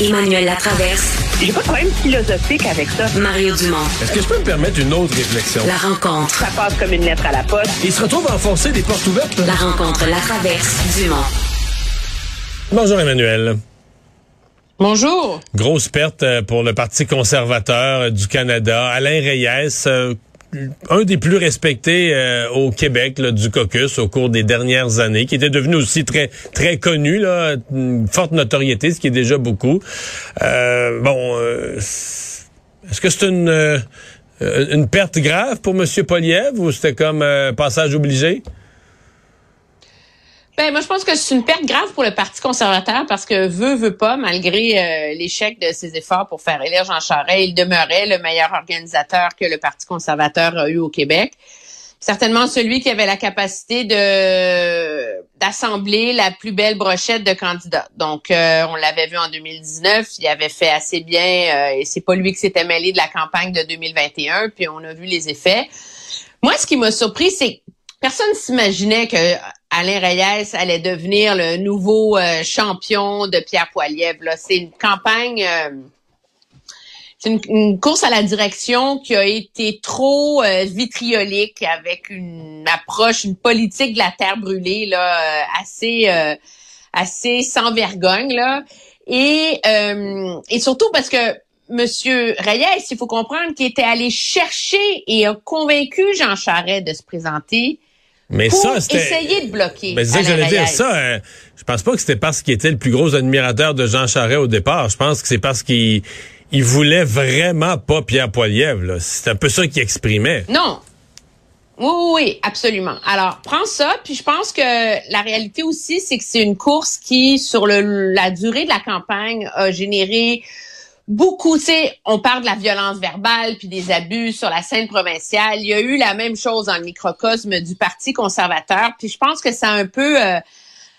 Emmanuel Latraverse. J'ai pas de problème philosophique avec ça. Mario Dumont. Est-ce que je peux me permettre une autre réflexion? La rencontre. Ça passe comme une lettre à la poste. Il se retrouve à enfoncer des portes ouvertes. La rencontre, la traverse, Dumont. Bonjour Emmanuel. Bonjour. Grosse perte euh, pour le Parti conservateur du Canada. Alain Reyes, euh, un des plus respectés au Québec du caucus au cours des dernières années, qui était devenu aussi très très connu, là, une forte notoriété, ce qui est déjà beaucoup. bon, est-ce que c'est une une perte grave pour M. Poliev ou c'était comme passage obligé? Ben, moi, je pense que c'est une perte grave pour le Parti conservateur parce que veut, veut pas, malgré euh, l'échec de ses efforts pour faire élire Jean Charest, il demeurait le meilleur organisateur que le Parti conservateur a eu au Québec. Certainement celui qui avait la capacité de d'assembler la plus belle brochette de candidats. Donc, euh, on l'avait vu en 2019, il avait fait assez bien euh, et c'est pas lui qui s'était mêlé de la campagne de 2021, puis on a vu les effets. Moi, ce qui m'a surpris, c'est personne s'imaginait que Alain Reyes allait devenir le nouveau euh, champion de Pierre Poilievre. C'est une campagne, euh, c'est une, course à la direction qui a été trop euh, vitriolique avec une approche, une politique de la terre brûlée là, assez, assez sans vergogne là. Et, et surtout parce que Monsieur Reyes, il faut comprendre qu'il était allé chercher et a convaincu Jean Charest de se présenter mais pour ça, essayer de bloquer. Mais c'est ça que j'allais dire. Ça, hein, je pense pas que c'était parce qu'il était le plus gros admirateur de Jean Charest au départ. Je pense que c'est parce qu'il il voulait vraiment pas Pierre Poilievre. C'est un peu ça qu'il exprimait. Non. Oui, oui, absolument. Alors, prends ça, puis je pense que la réalité aussi, c'est que c'est une course qui, sur le, la durée de la campagne, a généré beaucoup, tu sais, on parle de la violence verbale puis des abus sur la scène provinciale. Il y a eu la même chose dans le microcosme du Parti conservateur. Puis je pense que ça a un peu euh,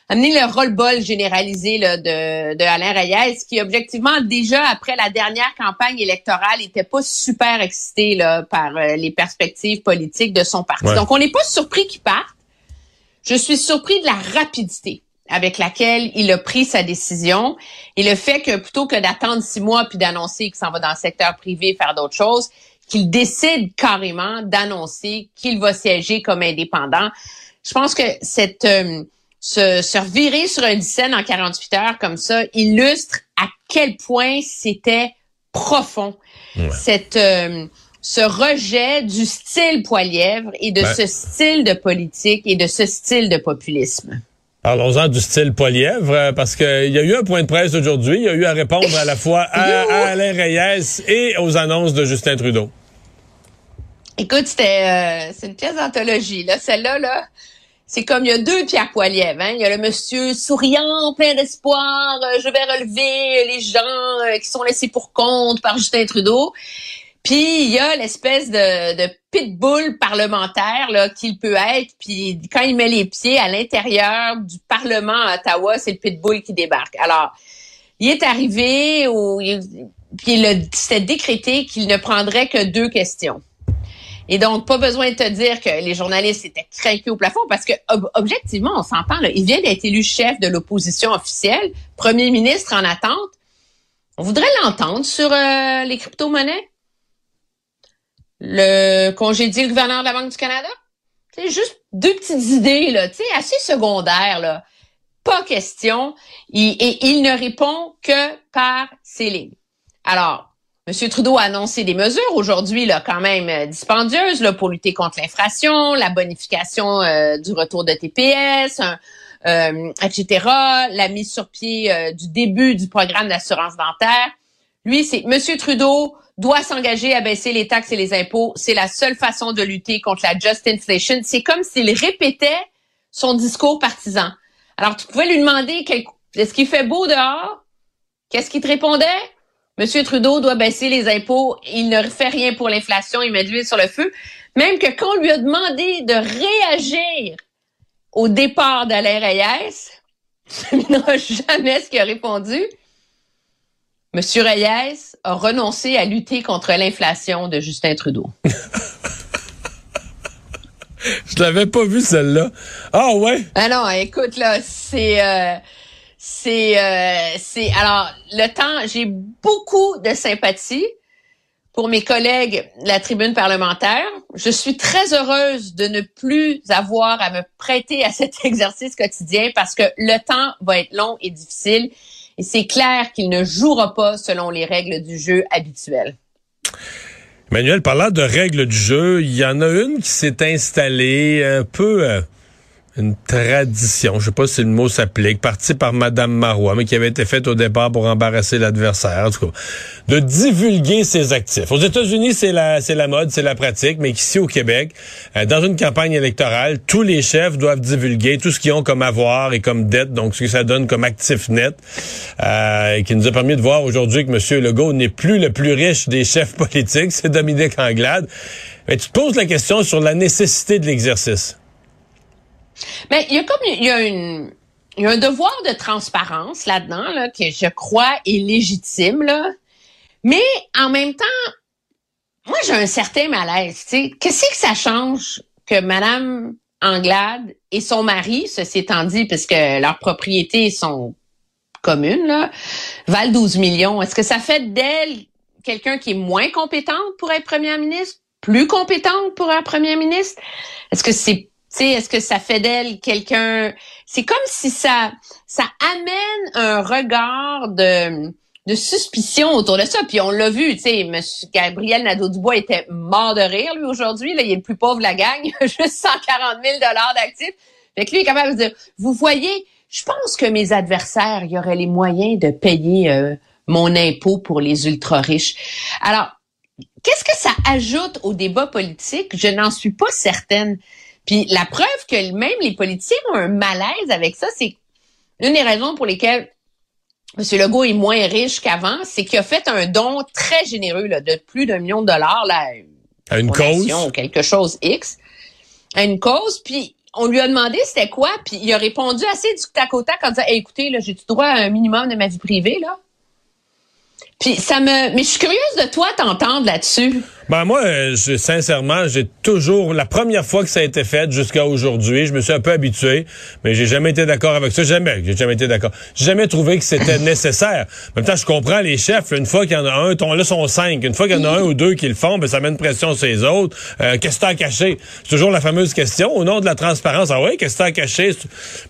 amené le roll-ball généralisé là, de, de Alain Reyes, qui objectivement déjà après la dernière campagne électorale était pas super excité là, par euh, les perspectives politiques de son parti. Donc on n'est pas surpris qu'il parte. Je suis surpris de la rapidité avec laquelle il a pris sa décision et le fait que plutôt que d'attendre six mois puis d'annoncer qu'il s'en va dans le secteur privé faire d'autres choses, qu'il décide carrément d'annoncer qu'il va siéger comme indépendant. Je pense que cette euh, se, se revirer sur une scène en 48 heures comme ça illustre à quel point c'était profond. Cette euh, ce rejet du style Poilièvre et de ben ce style de politique et de ce style de populisme. Parlons-en du style Polièvre, euh, parce qu'il y a eu un point de presse aujourd'hui. Il y a eu à répondre à la fois à, Alain Reyes et aux annonces de Justin Trudeau. Écoute, c'était euh, c'est une pièce d'anthologie. Là. Celle-là, là, c'est comme il y a deux Pierre Poilievre. Hein? Il y a le monsieur souriant, plein d'espoir, euh, je vais relever les gens qui sont laissés pour compte par Justin Trudeau. Puis il y a l'espèce de, de pitbull parlementaire là qu'il peut être. Puis quand il met les pieds à l'intérieur du Parlement à Ottawa, c'est le pitbull qui débarque. Alors, il est arrivé où puis il s'est décrété qu'il ne prendrait que deux questions. Et donc, pas besoin de te dire que les journalistes étaient craqués au plafond parce que, objectivement, on s'entend, il vient d'être élu chef de l'opposition officielle, premier ministre en attente. On voudrait l'entendre sur euh, les crypto-monnaies? Le congédier le gouverneur de la Banque du Canada? C'est juste deux petites idées, là, assez secondaires, là. Pas question. et il ne répond que par ses lignes. Alors, M. Trudeau a annoncé des mesures aujourd'hui, là, quand même euh, dispendieuses, là, pour lutter contre l'inflation, la bonification euh, du retour de TPS, euh, etc., la mise sur pied du début du programme d'assurance dentaire. Lui, c'est M. Trudeau doit s'engager à baisser les taxes et les impôts. C'est la seule façon de lutter contre la just inflation. C'est comme s'il répétait son discours partisan. Alors, tu pouvais lui demander est-ce qu'il fait beau dehors? Qu'est-ce qu'il te répondait? Monsieur Trudeau doit baisser les impôts. Il ne fait rien pour l'inflation. Il met de l'huile sur le feu. Même que quand on lui a demandé de réagir au départ d'Alain Reyes, il n'aura jamais ce qu'il a répondu. Monsieur Reyes a renoncé à lutter contre l'inflation de Justin Trudeau. Je l'avais pas vu celle-là. Ah ouais. Ah non, écoute là, c'est euh, c'est, euh, c'est, alors, le temps, j'ai beaucoup de sympathie pour mes collègues de la tribune parlementaire. Je suis très heureuse de ne plus avoir à me prêter à cet exercice quotidien parce que le temps va être long et difficile et c'est clair qu'il ne jouera pas selon les règles du jeu habituelles. Manuel, parlant de règles du jeu, il y en a une qui s'est installée un peu... Une tradition, je sais pas si le mot s'applique, partie par Madame Marois, mais qui avait été faite au départ pour embarrasser l'adversaire, en tout cas, de divulguer ses actifs. Aux États-Unis, c'est la, c'est la mode, c'est la pratique, mais ici au Québec, euh, dans une campagne électorale, tous les chefs doivent divulguer tout ce qu'ils ont comme avoir et comme dette, donc ce que ça donne comme actif net, euh, qui nous a permis de voir aujourd'hui que M. Legault n'est plus le plus riche des chefs politiques, c'est Dominique Anglade. Mais tu te poses la question sur la nécessité de l'exercice. Mais il y a comme il y a une il y a un devoir de transparence là-dedans là, que je crois est légitime là. Mais en même temps, moi j'ai un certain malaise. Qu'est-ce que ça change que Madame Anglade et son mari, ceci étant dit, puisque leurs propriétés sont communes, là, valent 12 millions. Est-ce que ça fait d'elle quelqu'un qui est moins compétente pour être première ministre, plus compétente pour être première ministre? Est-ce que c'est est-ce que ça fait d'elle quelqu'un? C'est comme si ça ça amène un regard de de suspicion autour de ça. Puis on l'a vu, tu sais, Gabriel Nadeau-Dubois était mort de rire lui aujourd'hui. Là, il est le plus pauvre de la gang, juste 140 000 dollars d'actifs. Fait que lui il est capable de dire, vous voyez, je pense que mes adversaires, il y aurait les moyens de payer euh, mon impôt pour les ultra riches. Alors, qu'est-ce que ça ajoute au débat politique? Je n'en suis pas certaine. Puis la preuve que même les politiciens ont un malaise avec ça, c'est une des raisons pour lesquelles M. Legault est moins riche qu'avant, c'est qu'il a fait un don très généreux là, de plus d'un million de dollars là, à une cause? ou quelque chose X à une cause. Puis on lui a demandé c'était quoi, puis il a répondu assez du tac au tac en disant écoutez là, j'ai-tu droit à un minimum de ma vie privée là? Puis ça me mais je suis curieuse de toi t'entendre là-dessus. Ben moi, euh, je, sincèrement, j'ai toujours la première fois que ça a été fait jusqu'à aujourd'hui, je me suis un peu habitué, mais j'ai jamais été d'accord avec ça. Jamais, j'ai jamais été d'accord. J'ai jamais trouvé que c'était nécessaire. En même temps, je comprends les chefs. Une fois qu'il y en a un, ton, là sont cinq. Une fois qu'il y en a un ou deux qui le font, ben ça met une pression sur les autres. Euh, qu'est-ce que t'as à cacher? C'est toujours la fameuse question au nom de la transparence. Ah oui, qu'est-ce que t'as à cacher?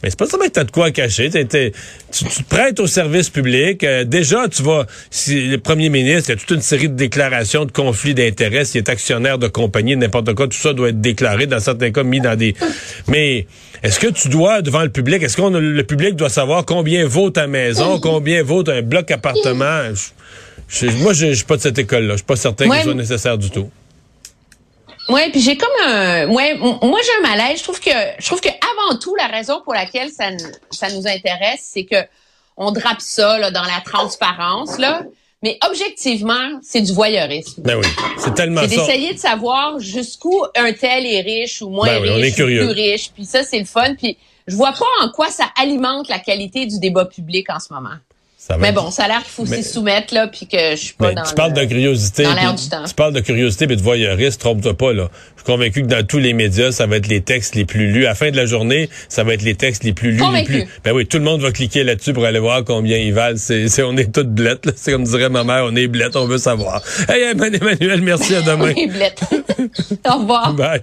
Mais c'est pas ça que t'as de quoi cacher. tu, te prêtes au service public. Euh, déjà, tu vas, si le premier ministre, il y a toute une série de déclarations de conflits d'intérêts s'il est actionnaire de compagnie, n'importe quoi, tout ça doit être déclaré, dans certains cas mis dans des... Mais est-ce que tu dois, devant le public, est-ce que le public doit savoir combien vaut ta maison, combien vaut un bloc appartement? moi, je suis pas de cette école-là. Je suis pas certain que ce soit nécessaire du tout. Oui, puis j'ai comme un ouais, moi j'ai un malaise, je trouve que je trouve que avant tout la raison pour laquelle ça ça nous intéresse, c'est que on drape ça là, dans la transparence là. Mais objectivement, c'est du voyeurisme. Ben oui, c'est tellement C'est d'essayer de savoir jusqu'où un tel est riche ou moins ben riche, ou plus riche. Puis ça, c'est le fun. Puis je vois pas en quoi ça alimente la qualité du débat public en ce moment mais bon, ça a l'air qu'il faut s'y soumettre, là, puis que je suis pas dans Tu parles de curiosité. Tu parles de curiosité et de voyeurisme, trompe-toi pas, là. Je suis convaincu que dans tous les médias, ça va être les textes les plus lus. À la fin de la journée, ça va être les textes les plus lus. Les plus... Ben oui, tout le monde va cliquer là-dessus pour aller voir combien ils valent. C'est, on est toutes blettes, là. C'est comme dirait ma mère, on est blettes, on veut savoir. Hey, Emmanuel, merci, à demain. on est blettes. Au revoir. Bye.